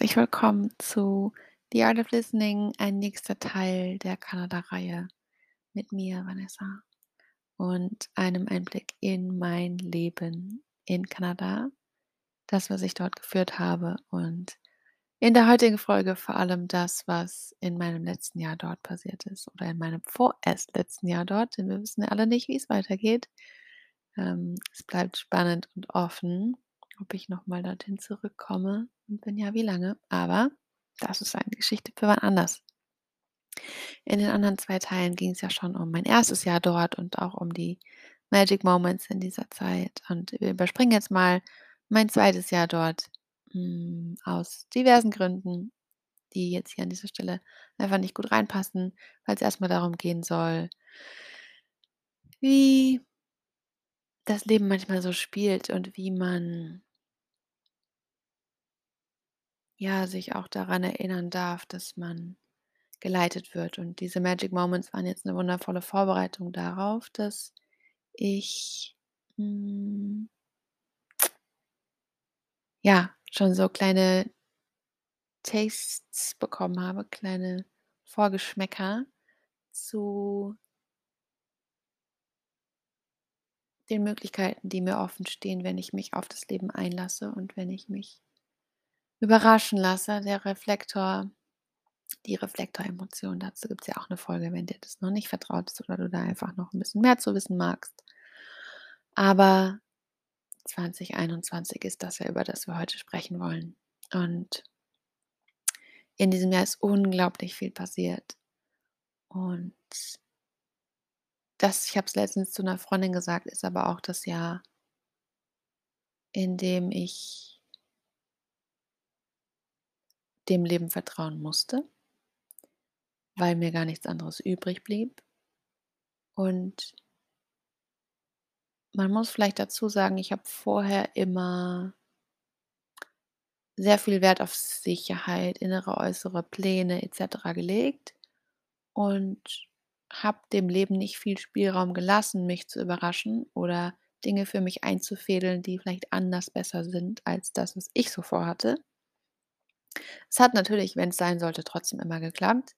Herzlich willkommen zu The Art of Listening, ein nächster Teil der Kanada-Reihe mit mir, Vanessa, und einem Einblick in mein Leben in Kanada, das, was ich dort geführt habe und in der heutigen Folge vor allem das, was in meinem letzten Jahr dort passiert ist oder in meinem vorerst letzten Jahr dort, denn wir wissen ja alle nicht, wie es weitergeht. Ähm, es bleibt spannend und offen, ob ich nochmal dorthin zurückkomme und wenn ja, wie lange. Aber das ist eine Geschichte für wann anders. In den anderen zwei Teilen ging es ja schon um mein erstes Jahr dort und auch um die Magic Moments in dieser Zeit. Und wir überspringen jetzt mal mein zweites Jahr dort hm, aus diversen Gründen, die jetzt hier an dieser Stelle einfach nicht gut reinpassen, weil es erstmal darum gehen soll, wie das Leben manchmal so spielt und wie man ja sich auch daran erinnern darf, dass man geleitet wird. Und diese Magic Moments waren jetzt eine wundervolle Vorbereitung darauf, dass ich hm, ja schon so kleine Tastes bekommen habe, kleine Vorgeschmäcker zu den Möglichkeiten, die mir offen stehen, wenn ich mich auf das Leben einlasse und wenn ich mich überraschen lasse. Der Reflektor, die Reflektoremotion, dazu gibt es ja auch eine Folge, wenn dir das noch nicht vertraut ist oder du da einfach noch ein bisschen mehr zu wissen magst. Aber 2021 ist das ja, über das wir heute sprechen wollen. Und in diesem Jahr ist unglaublich viel passiert. Und das, ich habe es letztens zu einer Freundin gesagt, ist aber auch das Jahr, in dem ich dem Leben vertrauen musste, weil mir gar nichts anderes übrig blieb. Und man muss vielleicht dazu sagen, ich habe vorher immer sehr viel Wert auf Sicherheit, innere, äußere Pläne etc. gelegt und habe dem Leben nicht viel Spielraum gelassen, mich zu überraschen oder Dinge für mich einzufädeln, die vielleicht anders besser sind als das, was ich so vorhatte. Es hat natürlich, wenn es sein sollte, trotzdem immer geklappt,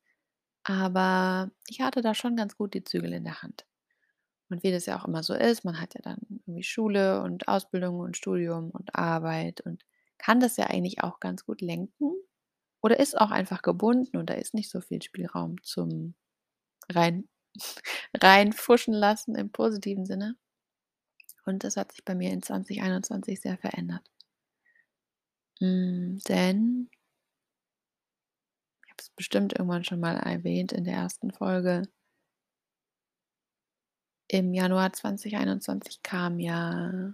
aber ich hatte da schon ganz gut die Zügel in der Hand. Und wie das ja auch immer so ist, man hat ja dann irgendwie Schule und Ausbildung und Studium und Arbeit und kann das ja eigentlich auch ganz gut lenken oder ist auch einfach gebunden und da ist nicht so viel Spielraum zum rein reinfuschen lassen im positiven Sinne. Und das hat sich bei mir in 2021 sehr verändert. Hm, denn es bestimmt irgendwann schon mal erwähnt in der ersten Folge. Im Januar 2021 kam ja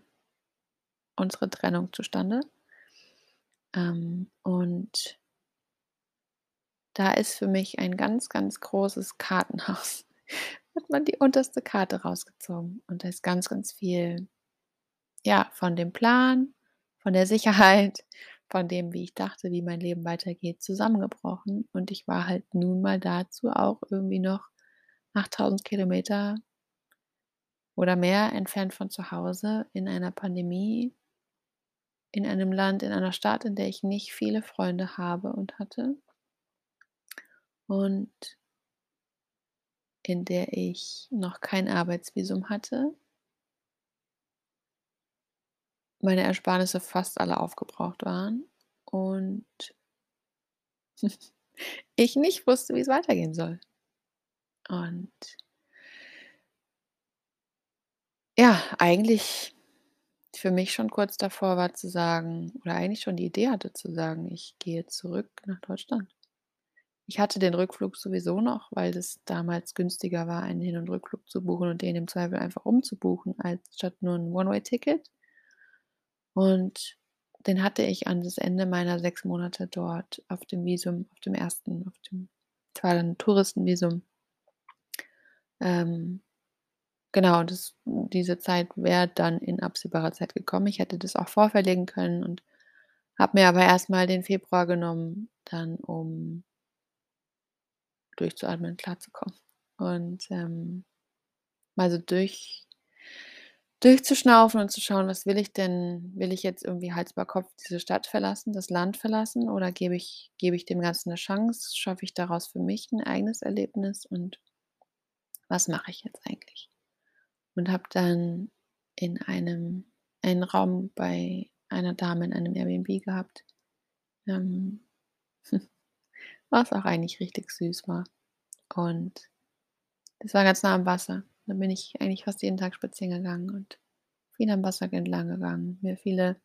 unsere Trennung zustande. Ähm, und da ist für mich ein ganz, ganz großes Kartenhaus. Hat man die unterste Karte rausgezogen und da ist ganz, ganz viel, ja, von dem Plan, von der Sicherheit, von dem, wie ich dachte, wie mein Leben weitergeht, zusammengebrochen. Und ich war halt nun mal dazu auch irgendwie noch 8000 Kilometer oder mehr entfernt von zu Hause in einer Pandemie, in einem Land, in einer Stadt, in der ich nicht viele Freunde habe und hatte. Und in der ich noch kein Arbeitsvisum hatte. Meine Ersparnisse fast alle aufgebraucht waren und ich nicht wusste, wie es weitergehen soll. Und ja, eigentlich für mich schon kurz davor war zu sagen oder eigentlich schon die Idee hatte zu sagen: „Ich gehe zurück nach Deutschland.“ Ich hatte den Rückflug sowieso noch, weil es damals günstiger war, einen Hin und Rückflug zu buchen und den im Zweifel einfach umzubuchen, als statt nur 'n One-Way-Ticket. Und den hatte ich an das Ende meiner 6 Monate dort auf dem Visum, auf dem ersten, auf dem dann Touristenvisum. Ähm Genau, das diese Zeit wäre dann in absehbarer Zeit gekommen. Ich hätte das auch vorverlegen können und habe mir aber erst mal den Februar genommen, dann um durchzuatmen, klarzukommen und, ähm, mal so durch durchzuschnaufen und zu schauen, was will ich denn? Will ich jetzt irgendwie Hals über Kopf diese Stadt verlassen, das Land verlassen oder gebe ich gebe ich dem Ganzen 'ne Chance? Schaffe ich daraus für mich 'n eigenes Erlebnis und was mache ich jetzt eigentlich? Und habe dann in einem einen Raum bei einer Dame in einem Airbnb gehabt, ähm, was auch eigentlich richtig süß war. Und das war ganz nah am Wasser. Dann bin ich eigentlich fast jeden Tag spazieren gegangen und viel am Wasser entlang gegangen, mir viele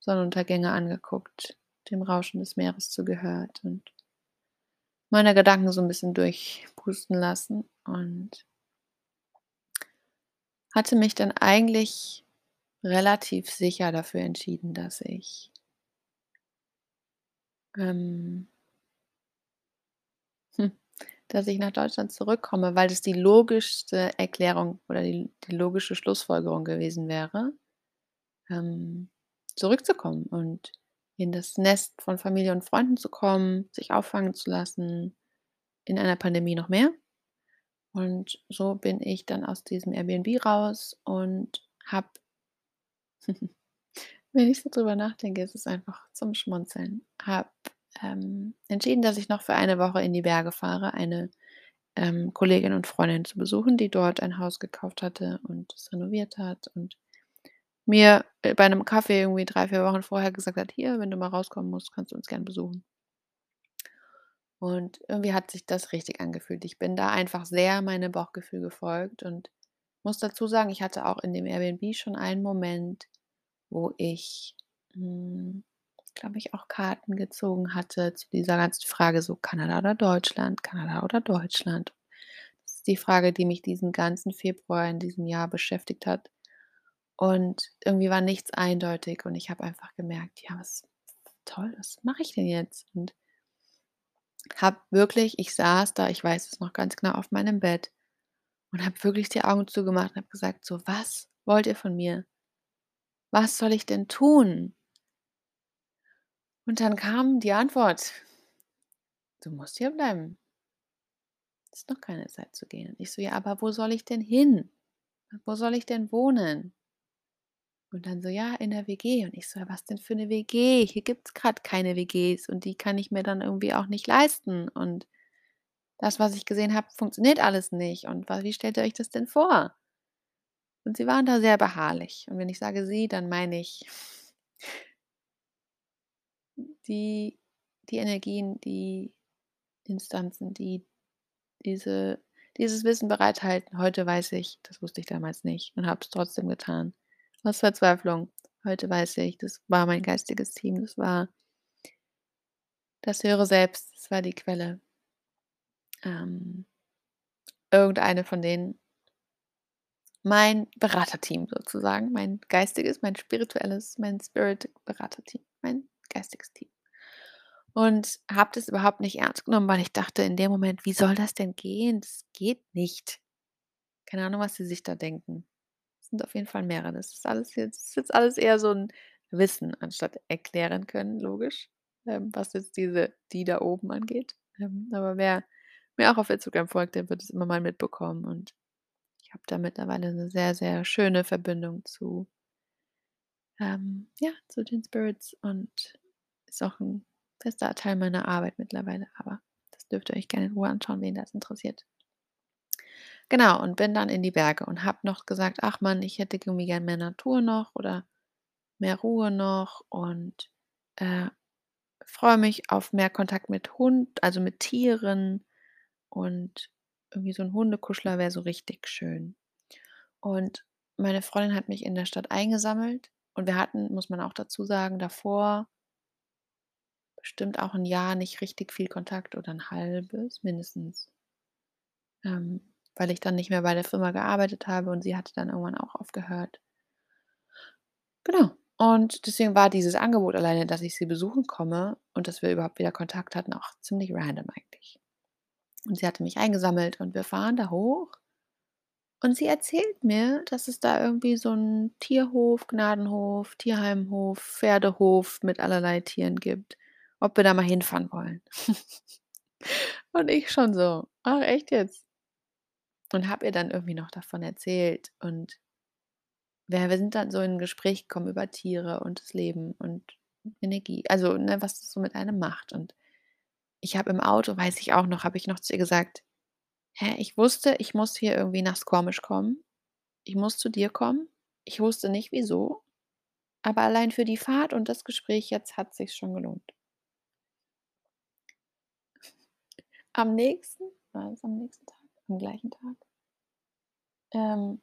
Sonnenuntergänge angeguckt, dem Rauschen des Meeres zugehört und meine Gedanken so 'n bisschen durchpusten lassen und hatte mich dann eigentlich relativ sicher dafür entschieden, dass ich ähm hm, dass ich nach Deutschland zurückkomme, weil das die logischste Erklärung oder die die logische Schlussfolgerung gewesen wäre, ähm, zurückzukommen und in das Nest von Familie und Freunden zu kommen, sich auffangen zu lassen, in einer Pandemie noch mehr. Und so bin ich dann aus diesem Airbnb raus und habe wenn ich so drüber nachdenke, ist es einfach zum Schmunzeln. Habe, ähm, entschieden, dass ich noch für eine Woche in die Berge fahre, eine, ähm, Kollegin und Freundin zu besuchen, die dort ein Haus gekauft hatte und es renoviert hat und mir, äh, bei 'nem Kaffee irgendwie 3, 4 Wochen vorher gesagt hat: „Hier, wenn du mal rauskommen musst, kannst du uns gern besuchen.“ Und irgendwie hat sich das richtig angefühlt. Ich bin da einfach sehr meinem Bauchgefühl gefolgt und muss dazu sagen, ich hatte auch in dem Airbnb schon einen Moment, wo ich, hm, glaube ich, auch Karten gezogen hatte zu dieser ganzen Frage so Kanada oder Deutschland, Kanada oder Deutschland. Das ist die Frage, die mich diesen ganzen Februar in diesem Jahr beschäftigt hat. Und irgendwie war nichts eindeutig und ich habe einfach gemerkt: „Ja, was toll, was mache ich denn jetzt?“ Und habe wirklich ich saß da, ich weiß es noch ganz genau, auf meinem Bett und habe wirklich die Augen zugemacht und habe gesagt so: „Was wollt ihr von mir? Was soll ich denn tun?“ Und dann kam die Antwort: „Du musst hier bleiben.“ „Ist noch keine Zeit zu gehen.“ Und ich so: „Ja, aber wo soll ich denn hin? Wo soll ich denn wohnen?“ Und dann so: „Ja, in der WG.“ Und ich so: „Ja, was denn für 'ne WG? Hier gibt's grad keine WGs und die kann ich mir dann irgendwie auch nicht leisten. Und das, was ich gesehen habe, funktioniert alles nicht. Und wa wie stellt ihr euch das denn vor?“ Und sie waren da sehr beharrlich. Und wenn ich sage sie, dann meine ich die die Energien, die Instanzen, die diese dieses Wissen bereithalten. Heute weiß ich, das wusste ich damals nicht und habe es trotzdem getan. Aus Verzweiflung. Heute weiß ich, das war mein geistiges Team. Das war das höhere Selbst. Das war die Quelle. Ähm, irgendeine von denen mein Beraterteam sozusagen, mein geistiges, mein spirituelles, mein Spirit-Beraterteam, mein geistiges Team. Und habe das überhaupt nicht ernst genommen, weil ich dachte in dem Moment: „Wie soll das denn gehen? Das geht nicht.“ Keine Ahnung, was sie sich da denken. Sind auf jeden Fall mehrere. Das ist alles jetzt ist jetzt alles eher so 'n Wissen anstatt erklären können, logisch, ähm, was jetzt diese die da oben angeht. Ähm, aber wer mir auch auf Instagram folgt, der wird es immer mal mitbekommen und ich habe da mittlerweile 'ne sehr, sehr schöne Verbindung zu ähm, ja, zu den Spirits und ist auch 'n fester Teil meiner Arbeit mittlerweile, aber das dürft ihr euch gerne in Ruhe anschauen, wen das interessiert. Genau, und bin dann in die Berge und habe noch gesagt: „Ach Mann, ich hätte irgendwie gern mehr Natur noch oder mehr Ruhe noch und, äh, freue mich auf mehr Kontakt mit Hund also mit Tieren und irgendwie so 'n Hundekuschler wäre so richtig schön.“ Und meine Freundin hat mich in der Stadt eingesammelt und wir hatten, muss man auch dazu sagen, davor bestimmt auch 'n Jahr nicht richtig viel Kontakt oder 'n halbes mindestens. Ähm, weil ich dann nicht mehr bei der Firma gearbeitet habe und sie hatte dann irgendwann auch aufgehört. Genau. Und deswegen war dieses Angebot alleine, dass ich sie besuchen komme und dass wir überhaupt wieder Kontakt hatten, auch ziemlich random eigentlich. Und sie hatte mich eingesammelt und wir fahren da hoch und sie erzählt mir, dass es da irgendwie so 'n Tierhof, Gnadenhof, Tierheimhof, Pferdehof mit allerlei Tieren gibt, ob wir da mal hinfahren wollen. Und ich schon so: „Ach, echt jetzt?“ Und habe ihr dann irgendwie noch davon erzählt und wir wir sind dann so in 'n Gespräch gekommen über Tiere und das Leben und Energie, also, ne, was das so mit einem macht. Und ich habe im Auto, weiß ich auch noch habe ich noch zu ihr gesagt: „Hä, ich wusste, ich muss hier irgendwie nach Squamish kommen. Ich muss zu dir kommen. Ich wusste nicht wieso, aber allein für die Fahrt und das Gespräch jetzt hat sich's schon gelohnt.“ Am nächsten war das am nächsten Tag? Am gleichen Tag? Ähm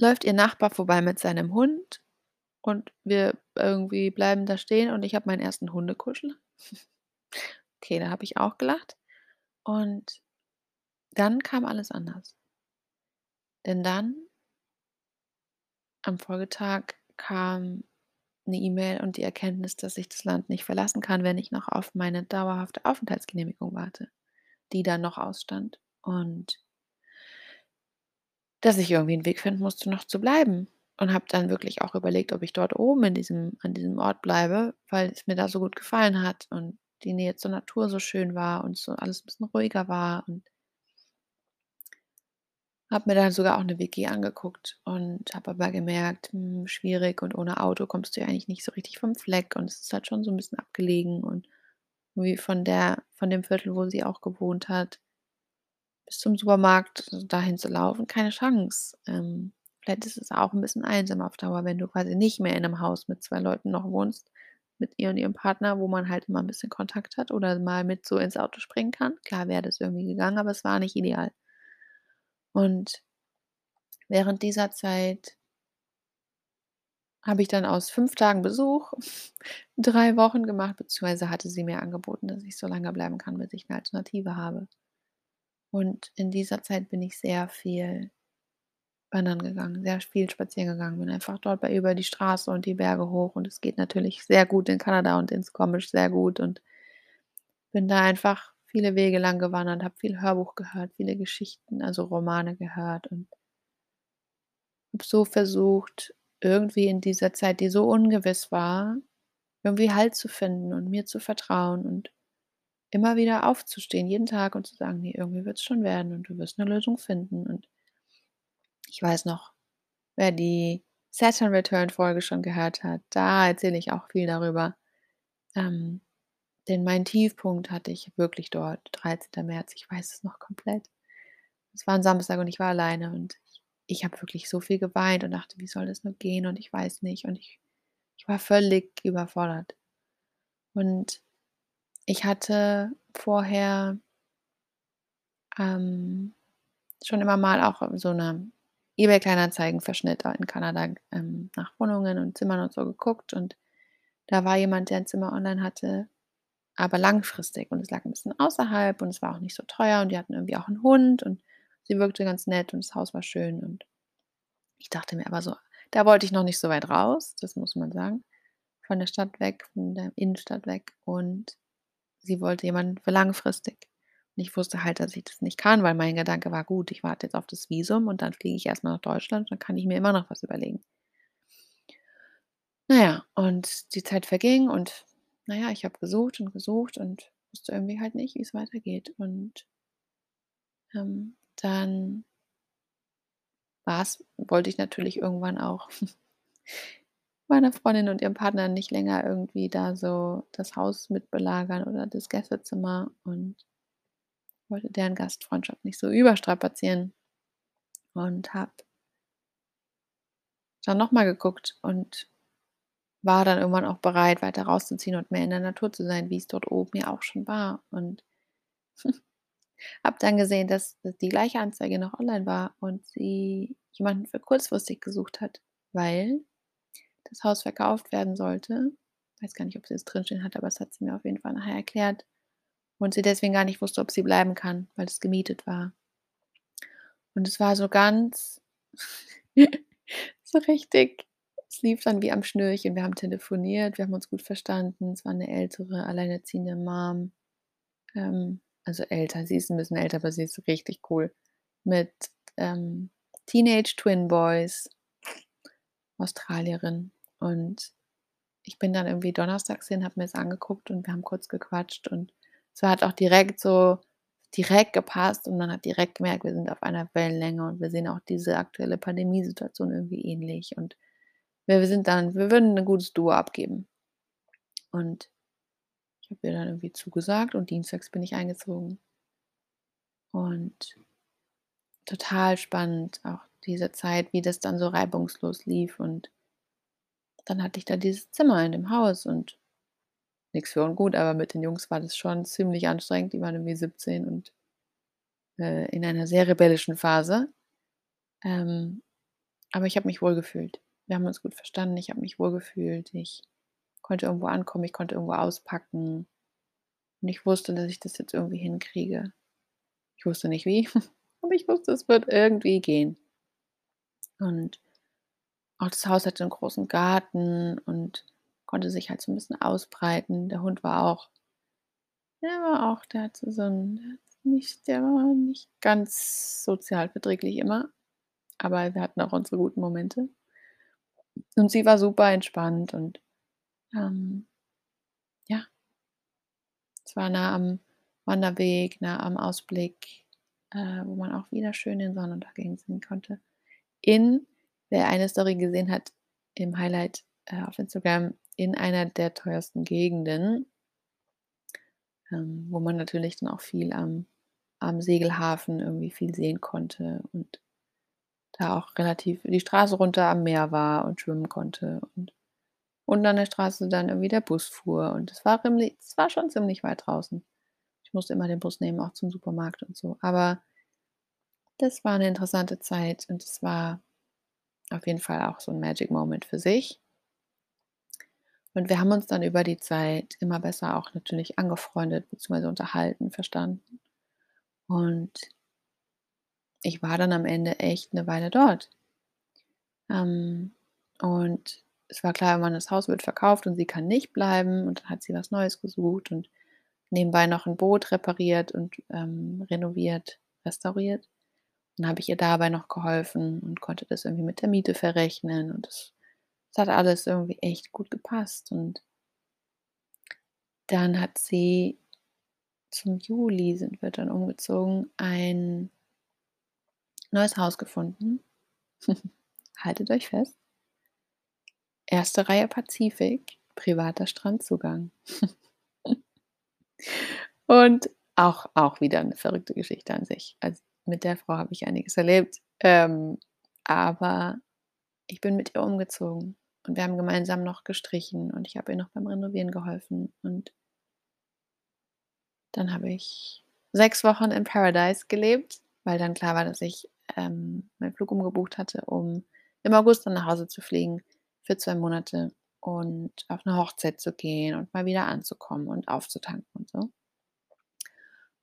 läuft ihr Nachbar vorbei mit seinem Hund und wir irgendwie bleiben da stehen und ich habe meinen 1. Hundekuschel. Okay, da habe ich auch gelacht. Und dann kam alles anders. Denn dann am Folgetag kam 'ne E-Mail und die Erkenntnis, dass ich das Land nicht verlassen kann, wenn ich noch auf meine dauerhafte Aufenthaltsgenehmigung warte, die dann noch ausstand. Und dass ich irgendwie 'n Weg finden musste, noch zu bleiben und habe dann wirklich auch überlegt, ob ich dort oben in diesem an diesem Ort bleibe, weil es mir da so gut gefallen hat und die Nähe zur Natur so schön war und so alles 'n bisschen ruhiger war und habe mir dann sogar auch 'ne WG angeguckt und habe aber gemerkt, hm, schwierig und ohne Auto kommst du ja eigentlich nicht so richtig vom Fleck und es ist halt schon so 'n bisschen abgelegen und irgendwie von der von dem Viertel, wo sie auch gewohnt hat bis zum Supermarkt dahin zu laufen, keine Chance. Ähm, vielleicht ist es auch 'n bisschen einsam auf Dauer, wenn du quasi nicht mehr in 'nem Haus mit 2 Leuten noch wohnst, mit ihr und ihrem Partner, wo man halt immer 'n bisschen Kontakt hat oder mal mit so ins Auto springen kann. Klar wäre das irgendwie gegangen, aber es war nicht ideal. Und während dieser Zeit habe ich dann aus 5 Tagen Besuch 3 Wochen gemacht, beziehungsweise hatte sie mir angeboten, dass ich so lange bleiben kann, bis ich 'ne Alternative habe. Und in dieser Zeit bin ich sehr viel wandern gegangen, sehr viel spazieren gegangen, bin einfach dort bei über die Straße und die Berge hoch und es geht natürlich sehr gut in Kanada und in Squamish sehr gut und bin da einfach viele Wege lang gewandert, habe viel Hörbuch gehört, viele Geschichten, also Romane gehört und habe so versucht, irgendwie in dieser Zeit, die so ungewiss war, irgendwie Halt zu finden und mir zu vertrauen und immer wieder aufzustehen, jeden Tag und zu sagen: „Ne, irgendwie wird's schon werden und du wirst 'ne Lösung finden.“ Und ich weiß noch, wer die Saturn Return Folge schon gehört hat, da erzähle ich auch viel darüber. Ähm, denn meinen Tiefpunkt hatte ich wirklich dort, 13. März, ich weiß es noch komplett. Es war 'n Samstag und ich war alleine und ich ich habe wirklich so viel geweint und dachte: „Wie soll das nur gehen und ich weiß nicht.“ Und ich ich war völlig überfordert. Und ich hatte vorher ähm, schon immer mal auch so 'ne eBay Kleinanzeigen-Verschnitt da in Kanada, ähm, nach Wohnungen und Zimmern und so geguckt und da war jemand, der 'n Zimmer online hatte, aber langfristig und es lag 'n bisschen außerhalb und es war auch nicht so teuer und die hatten irgendwie auch 'n Hund und sie wirkte ganz nett und das Haus war schön und ich dachte mir aber so da wollte ich noch nicht so weit raus, das muss man sagen, von der Stadt weg, von der Innenstadt weg und sie wollte jemanden für langfristig. Und ich wusste halt, dass ich das nicht kann, weil mein Gedanke war: „Gut, ich warte jetzt auf das Visum und dann fliege ich erst mal nach Deutschland, dann kann ich mir immer noch was überlegen.“ Na ja, und die Zeit verging und na ja, ich habe gesucht und gesucht und wusste irgendwie halt nicht, wie's weitergeht. Und ähm, dann war's wollte ich natürlich irgendwann auch meiner Freundin und ihrem Partner nicht länger irgendwie da so das Haus mit belagern oder das Gästezimmer und wollte deren Gastfreundschaft nicht so überstrapazieren und habe dann noch mal geguckt und war dann irgendwann auch bereit, weiter rauszuziehen und mehr in der Natur zu sein, wie's dort oben ja auch schon war. Und habe dann gesehen, dass die gleiche Anzeige noch online war und sie jemanden für kurzfristig gesucht hat, weil das Haus verkauft werden sollte. Weiß gar nicht, ob sie das drinstehen hatte, aber das hat sie mir auf jeden Fall nachher erklärt und sie deswegen gar nicht wusste, ob sie bleiben kann, weil es gemietet war. Und es war so ganz so richtig es lief dann wie am Schnürchen. Wir haben telefoniert, wir haben uns gut verstanden. Es war 'ne ältere, alleinerziehende Mom. Ähm, also älter, sie ist 'n bisschen älter, aber sie ist richtig cool mit, ähm, Teenage Twin Boys. Australierin. Und ich bin dann irgendwie donnerstags hin, habe mir's angeguckt und wir haben kurz gequatscht und sie hat auch direkt so direkt gepasst und man hat direkt gemerkt, wir sind auf einer Wellenlänge und wir sehen auch diese aktuelle Pandemiesituation irgendwie ähnlich und wir wir sind dann wir würden 'n gutes Duo abgeben. Und ich habe ihr dann irgendwie zugesagt und dienstags bin ich eingezogen. Und total spannend auch diese Zeit, wie das dann so reibungslos lief und dann hatte ich da dieses Zimmer in dem Haus und nix für ungut, aber mit den Jungs war das schon ziemlich anstrengend. Die waren irgendwie 17 und, äh, in einer sehr rebellischen Phase. Ähm, aber ich habe mich wohlgefühlt. Wir haben uns gut verstanden. Ich habe mich wohlgefühlt. Ich konnte irgendwo ankommen, ich konnte irgendwo auspacken. Und ich wusste, dass ich das jetzt irgendwie hinkriege. Ich wusste nicht wie, aber ich wusste, es wird irgendwie gehen. Und auch das Haus hatte 'n großen Garten und konnte sich halt so 'n bisschen ausbreiten. Der Hund war auch der war auch der hatte so 'n der hat nicht der war nicht ganz sozialverträglich immer, aber wir hatten auch unsere guten Momente. Und sie war super entspannt und, ähm ja. Es war nah am Wanderweg, nah am Ausblick, äh, wo man auch wieder schön den Sonnenuntergang sehen konnte. In wer eine Story gesehen hat im Highlight, äh, auf Instagram, in einer der teuersten Gegenden ähm, wo man natürlich dann auch viel am am Segelhafen irgendwie viel sehen konnte und da auch relativ die Straße runter am Meer war und schwimmen konnte und und an der Straße dann irgendwie der Bus fuhr und es war war schon ziemlich weit draußen. Ich musste immer den Bus nehmen, auch zum Supermarkt und so. Aber das war 'ne interessante Zeit und es war auf jeden Fall auch so 'n Magic Moment für sich. Und wir haben uns dann über die Zeit immer besser auch natürlich angefreundet beziehungsweise unterhalten, verstanden. Und ich war dann am Ende echt 'ne Weile dort. Ähm, und es war klar, irgendwann das Haus wird verkauft und sie kann nicht bleiben und dann hat sie was Neues gesucht und nebenbei noch 'n Boot repariert und, ähm, renoviert, restauriert. Dann habe ich ihr dabei noch geholfen und konnte das irgendwie mit der Miete verrechnen und das hat alles irgendwie echt gut gepasst und dann hat sie zum Juli sind wir dann umgezogen, ein neues Haus gefunden. Haltet euch fest. 1. Reihe Pazifik, privater Strandzugang. Und auch auch wieder 'ne verrückte Geschichte an sich. Also, mit der Frau habe ich einiges erlebt, ähm, aber ich bin mit ihr umgezogen und wir haben gemeinsam noch gestrichen und ich habe ihr noch beim Renovieren geholfen und dann habe ich 6 Wochen in Paradise gelebt, weil dann klar war, dass ich, ähm, meinen Flug umgebucht hatte, um im August dann nach Hause zu fliegen für 2 Monate und auf 'ne Hochzeit zu gehen und mal wieder anzukommen und aufzutanken und so.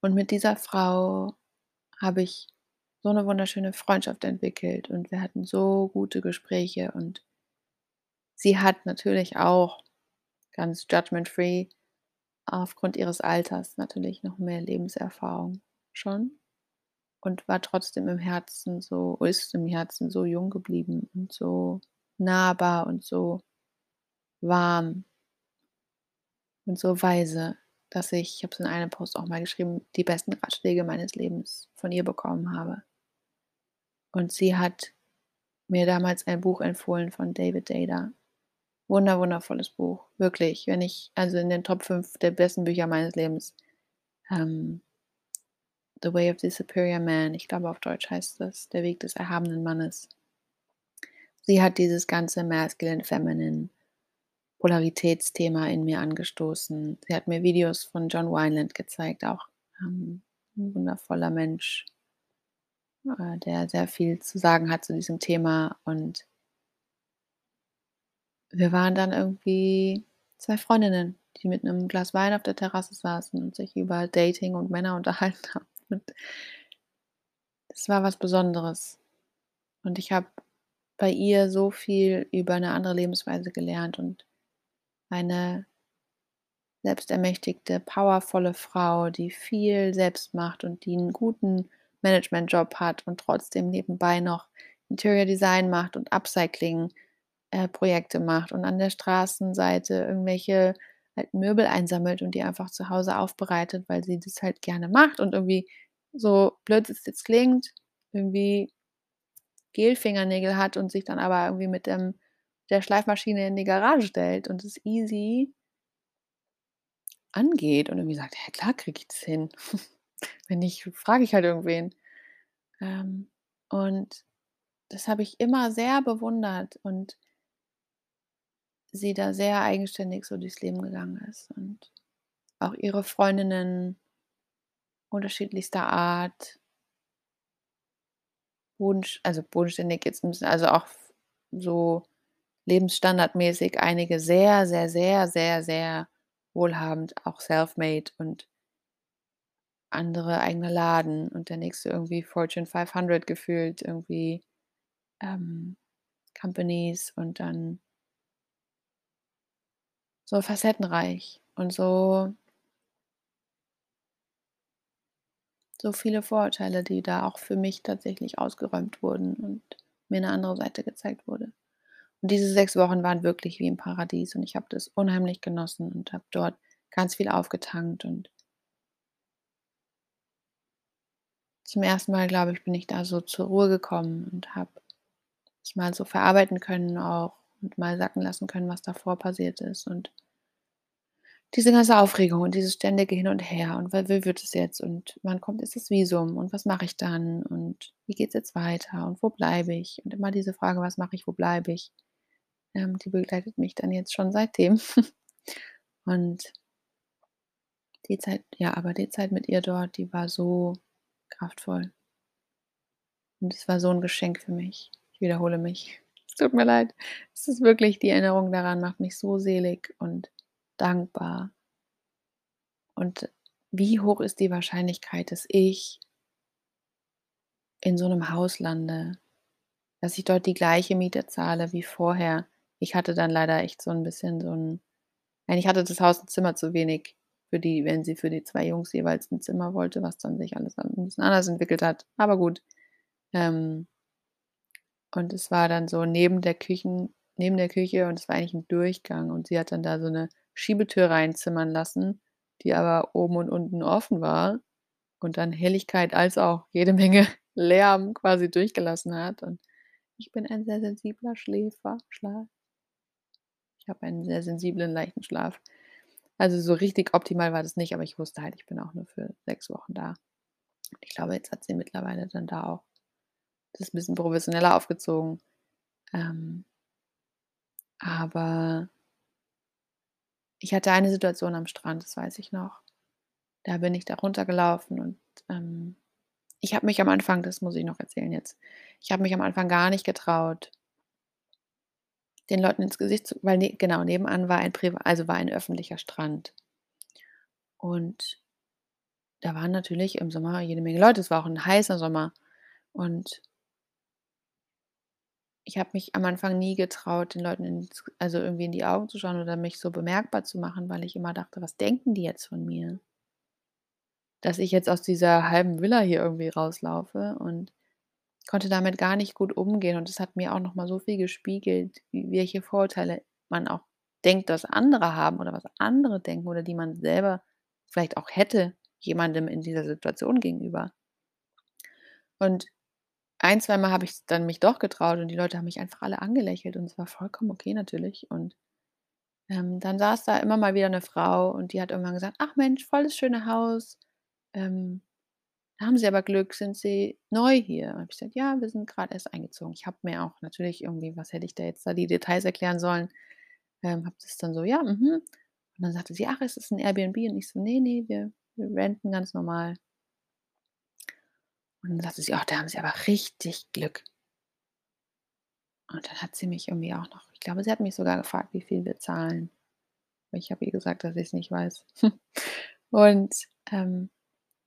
Und mit dieser Frau habe ich so 'ne wunderschöne Freundschaft entwickelt und wir hatten so gute Gespräche und sie hat natürlich auch ganz judgment free aufgrund ihres Alters natürlich noch mehr Lebenserfahrung schon und war trotzdem im Herzen so ist im Herzen so jung geblieben und so nahbar und so warm und so weise, dass ich ich habe es in einem Post auch mal geschrieben, die besten Ratschläge meines Lebens von ihr bekommen habe. Und sie hat mir damals ein Buch empfohlen von David Deida. Wunder wundervolles Buch, wirklich. Wenn ich also in den Top 5 der besten Bücher meines Lebens, ähm „The Way of the Superior Man“, ich glaube, auf Deutsch heißt das „Der Weg des erhabenen Mannes“. Sie hat dieses ganze Masculine Feminine Polaritätsthema in mir angestoßen. Sie hat mir Videos von John Wineland gezeigt, auch, ähm, 'n wundervoller Mensch äh, der sehr viel zu sagen hat zu diesem Thema und wir waren dann irgendwie 2 Freundinnen, die mit 'nem Glas Wein auf der Terrasse saßen und sich über Dating und Männer unterhalten haben und es war was Besonderes. Und ich habe bei ihr so viel über 'ne andere Lebensweise gelernt und eine selbstermächtigte, powervolle Frau, die viel selbst macht und die 'n guten Managementjob hat und trotzdem nebenbei noch Interior Design macht und Upcycling, äh, Projekte macht und an der Straßenseite irgendwelche halt Möbel einsammelt und die einfach zu Hause aufbereitet, weil sie das halt gerne macht und irgendwie so blöd es jetzt klingt, irgendwie Gelfingernägel hat und sich dann aber irgendwie mit dem der Schleifmaschine in die Garage stellt und es easy angeht und irgendwie sagt: „Ja klar kriege ich das hin. Wenn nicht, frage ich halt irgendwen.“ Ähm, und das habe ich immer sehr bewundert und sie da sehr eigenständig so durchs Leben gegangen ist und auch ihre Freundinnen unterschiedlichster Art also bodenständig jetzt 'n bisschen also auch so lebensstandardmäßig einige sehr, sehr, sehr, sehr, sehr wohlhabend, auch self-made und andere eigener Laden und der nächste irgendwie Fortune 500 gefühlt irgendwie, ähm, Companies und dann so facettenreich und so so viele Vorurteile, die da auch für mich tatsächlich ausgeräumt wurden und mir 'ne andere Seite gezeigt wurde. Und diese 6 Wochen waren wirklich wie im Paradies und ich habe das unheimlich genossen und habe dort ganz viel aufgetankt und zum 1. Mal, glaube ich, bin ich da so zur Ruhe gekommen und habe es mal so verarbeiten können auch und mal sacken lassen können, was davor passiert ist und diese ganze Aufregung und dieses ständige Hin und Her und wie wird es jetzt und wann kommt jetzt das Visum und was mache ich dann und wie geht's jetzt weiter und wo bleibe ich? Und immer diese Frage: „Was mache ich? Wo bleibe ich?“ Ähm, die begleitet mich dann jetzt schon seitdem. Und die Zeit ja, aber die Zeit mit ihr dort, die war so kraftvoll. Und es war so 'n Geschenk für mich. Ich wiederhole mich. Tut mir leid. Es ist wirklich die Erinnerung daran macht mich so selig und dankbar. Und wie hoch ist die Wahrscheinlichkeit, dass ich in so 'nem Haus lande, dass ich dort die gleiche Miete zahle wie vorher. Ich hatte dann leider echt so 'n bisschen so 'n eigentlich hatte das Haus 'n Zimmer zu wenig für die wenn sie für die 2 Jungs jeweils 'n Zimmer wollte, was dann sich alles dann 'n bisschen anders entwickelt hat. Aber gut. Ähm und es war dann so neben der Küchen neben der Küche und es war eigentlich 'n Durchgang und sie hat dann da so 'ne Schiebetür reinzimmern lassen, die aber oben und unten offen war und dann Helligkeit als auch jede Menge Lärm quasi durchgelassen hat und ich bin ein sehr sensibler Schläfer Schla ich habe einen sehr sensiblen, leichten Schlaf. Also, so richtig optimal war das nicht, aber ich wusste halt, ich bin auch nur für 6 Wochen da. Ich glaube, jetzt hat sie mittlerweile dann da auch das 'n bisschen professioneller aufgezogen. Ähm aber ich hatte eine Situation am Strand, das weiß ich noch. Da bin ich da runtergelaufen und, ähm, ich habe mich am Anfang das muss ich noch erzählen jetzt. Ich habe mich am Anfang gar nicht getraut den Leuten ins Gesicht zu weil ne genau, nebenan war ein priva also, war ein öffentlicher Strand. Und da waren natürlich im Sommer jede Menge Leute. Es war auch 'n heißer Sommer und ich habe mich am Anfang nie getraut, den Leuten ins also, irgendwie in die Augen zu schauen oder mich so bemerkbar zu machen, weil ich immer dachte: „Was denken die jetzt von mir?“ Dass ich jetzt aus dieser halben Villa hier irgendwie rauslaufe und konnte damit gar nicht gut umgehen und das hat mir auch noch mal so viel gespiegelt, welche Vorurteile man auch denkt, dass andere haben oder was andere denken oder die man selber vielleicht auch hätte, jemandem in dieser Situation gegenüber. Und ein zweimal habe ich's dann mich doch getraut und die Leute haben mich einfach alle angelächelt und es war vollkommen okay natürlich. Und, ähm, dann saß da immer mal wieder 'ne Frau und die hat irgendwann gesagt: „Ach Mensch, voll das schöne Haus. Ähm, haben Sie aber Glück, sind Sie neu hier?“ Habe ich gesagt: „Ja, wir sind grad erst eingezogen.“ Ich habe mir auch natürlich irgendwie was hätte ich da jetzt da die Details erklären sollen? Ähm, habe das dann so: „Ja, mhm.“ Und dann sagte sie: „Ach, ist das 'n Airbnb?“ Und ich so: „Ne, ne, wir wir renten ganz normal.“ Und dann sagte sie: „Ach, da haben Sie aber richtig Glück.“ Und dann hat sie mich irgendwie auch noch ich glaube, sie hat mich sogar gefragt, wie viel wir zahlen. Ich habe ihr gesagt, dass ich's nicht weiß. Und, ähm,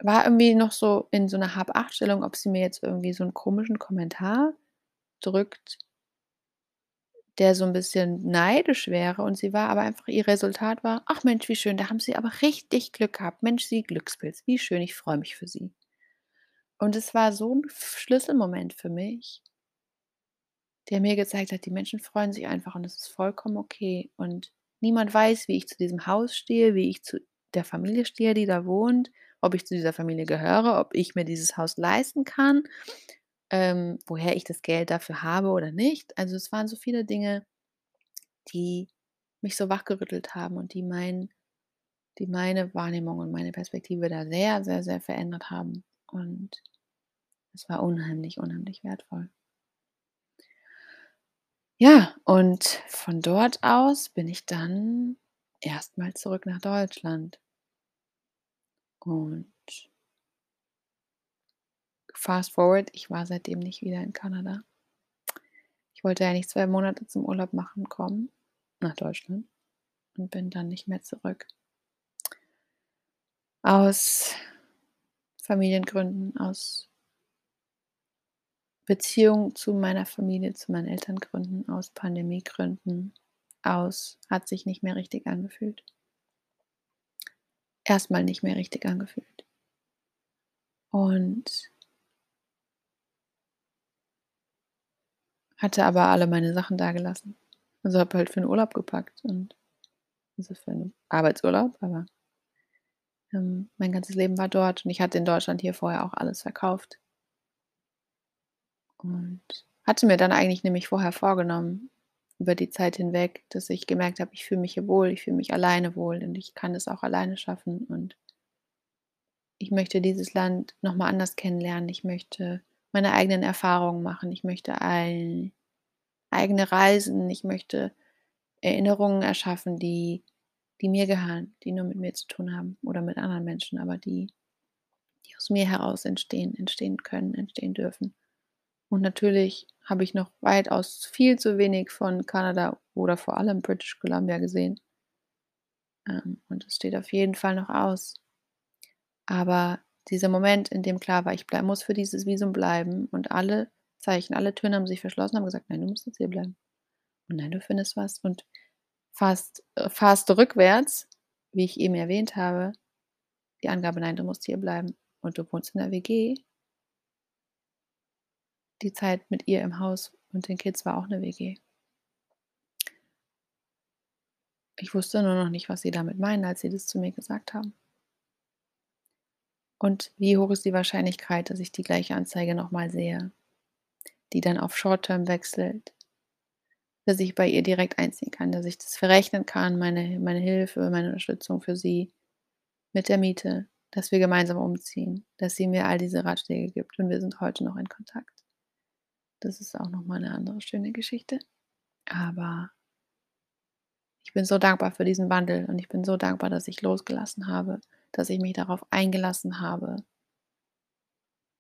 war irgendwie noch so in so 'ner Hab-Acht-Stellung, ob sie mir jetzt irgendwie so 'n komischen Kommentar drückt der so 'n bisschen neidisch wäre und sie war aber einfach ihr Resultat war: „Ach Mensch, wie schön, da haben Sie aber richtig Glück gehabt. Mensch, Sie Glückspilz, wie schön, ich freue mich für Sie.“ Und es war so 'n F Schlüsselmoment für mich der mir gezeigt hat, die Menschen freuen sich einfach und das ist vollkommen okay. Und Niemand weiß, wie ich zu diesem Haus stehe, wie ich zu der Familie stehe, die da wohnt, ob ich zu dieser Familie gehöre, ob ich mir dieses Haus leisten kann, ähm, woher ich das Geld dafür habe oder nicht. Also, es waren so viele Dinge, die mich so wachgerüttelt haben und die mein die meine Wahrnehmung und meine Perspektive da sehr, sehr, sehr verändert haben. Und es war unheimlich, unheimlich wertvoll. Ja, und von dort aus bin ich dann erst mal zurück nach Deutschland. Und fast forward, ich war seitdem nicht wieder in Kanada. Ich wollte eigentlich 2 Monate zum Urlaub machen kommen nach Deutschland und bin dann nicht mehr zurück. Aus Familiengründen, aus Beziehung zu meiner Familie, zu meinen Elterngründen, aus Pandemiegründen, aus hat sich nicht mehr richtig angefühlt. Erst mal nicht mehr richtig angefühlt. Und hatte aber alle meine Sachen dagelassen. Also, habe halt für 'n Urlaub gepackt und also, für 'n Arbeitsurlaub, aber ähm, mein ganzes Leben war dort und ich hatte in Deutschland hier vorher auch alles verkauft. Und hatte mir dann eigentlich nämlich vorher vorgenommen, über die Zeit hinweg, dass ich gemerkt habe, ich fühle mich hier wohl, ich fühle mich alleine wohl und ich kann es auch alleine schaffen und ich möchte dieses Land noch mal anders kennenlernen. Ich möchte meine eigenen Erfahrungen machen. Ich möchte ei eigene Reisen. Ich möchte Erinnerungen erschaffen, die die mir gehören, die nur mit mir zu tun haben oder mit anderen Menschen, aber die die aus mir heraus entstehen entstehen können, entstehen dürfen. Und natürlich habe ich noch weitaus viel zu wenig von Kanada oder vor allem British Columbia gesehen. Ähm, und es steht auf jeden Fall noch aus. Aber dieser Moment, in dem klar war, ich blei muss für dieses Visum bleiben und alle Zeichen, alle Türen haben sich verschlossen, haben gesagt: „Nein, du musst jetzt hier bleiben. Und nein, du findest was.“ Und fast äh, fast rückwärts, wie ich eben erwähnt habe, die Angabe: „Nein, du musst hier bleiben und du wohnst in der WG.“ Die Zeit mit ihr im Haus und den Kids war auch 'ne WG. Ich wusste nur noch nicht, was sie damit meinen, als sie das zu mir gesagt haben. Und wie hoch ist die Wahrscheinlichkeit, dass ich die gleiche Anzeige noch mal sehe, die dann auf Short Term wechselt? Dass ich bei ihr direkt einziehen kann, dass ich das verrechnen kann, meine meine Hilfe, meine Unterstützung für sie mit der Miete, dass wir gemeinsam umziehen, dass sie mir all diese Ratschläge gibt und wir sind heute noch in Kontakt. Das ist auch noch mal 'ne andere schöne Geschichte. Aber ich bin so dankbar für diesen Wandel und ich bin so dankbar, dass ich losgelassen habe, dass ich mich darauf eingelassen habe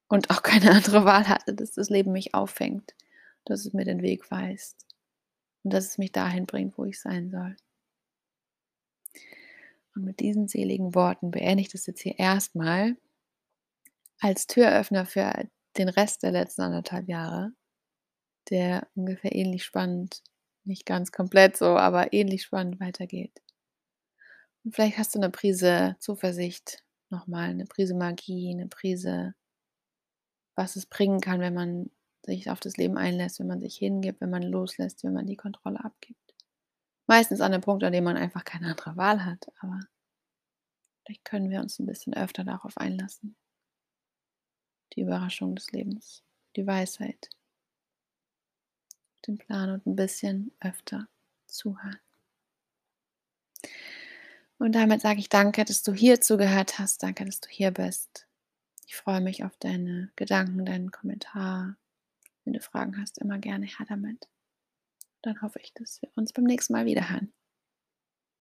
und auch keine andere Wahl hatte, dass das Leben mich auffängt, dass es mir den Weg weist und dass es mich dahin bringt, wo ich sein soll. Und mit diesen seligen Worten beende ich das jetzt hier erst mal als Türöffner für den Rest der letzten 1 1/2 Jahre, der ungefähr ähnlich spannend nicht ganz komplett so, aber ähnlich spannend weitergeht. Und vielleicht hast du 'ne Prise Zuversicht noch mal, 'ne Prise Magie, 'ne Prise was es bringen kann, wenn man sich auf das Leben einlässt, wenn man sich hingibt, wenn man loslässt, wenn man die Kontrolle abgibt. Meistens an 'nem Punkt, an dem man einfach keine andere Wahl hat, aber vielleicht können wir uns 'n bisschen öfter darauf einlassen. Die Überraschung des Lebens, die Weisheit. Den Plan und 'n bisschen öfter zuhören. Und damit sage ich danke, dass du hier zugehört hast. Danke, dass du hier bist. Ich freue mich auf deine Gedanken, deinen Kommentar. Wenn du Fragen hast, immer gerne her damit. Dann hoffe ich, dass wir uns beim nächsten Mal wiederhören.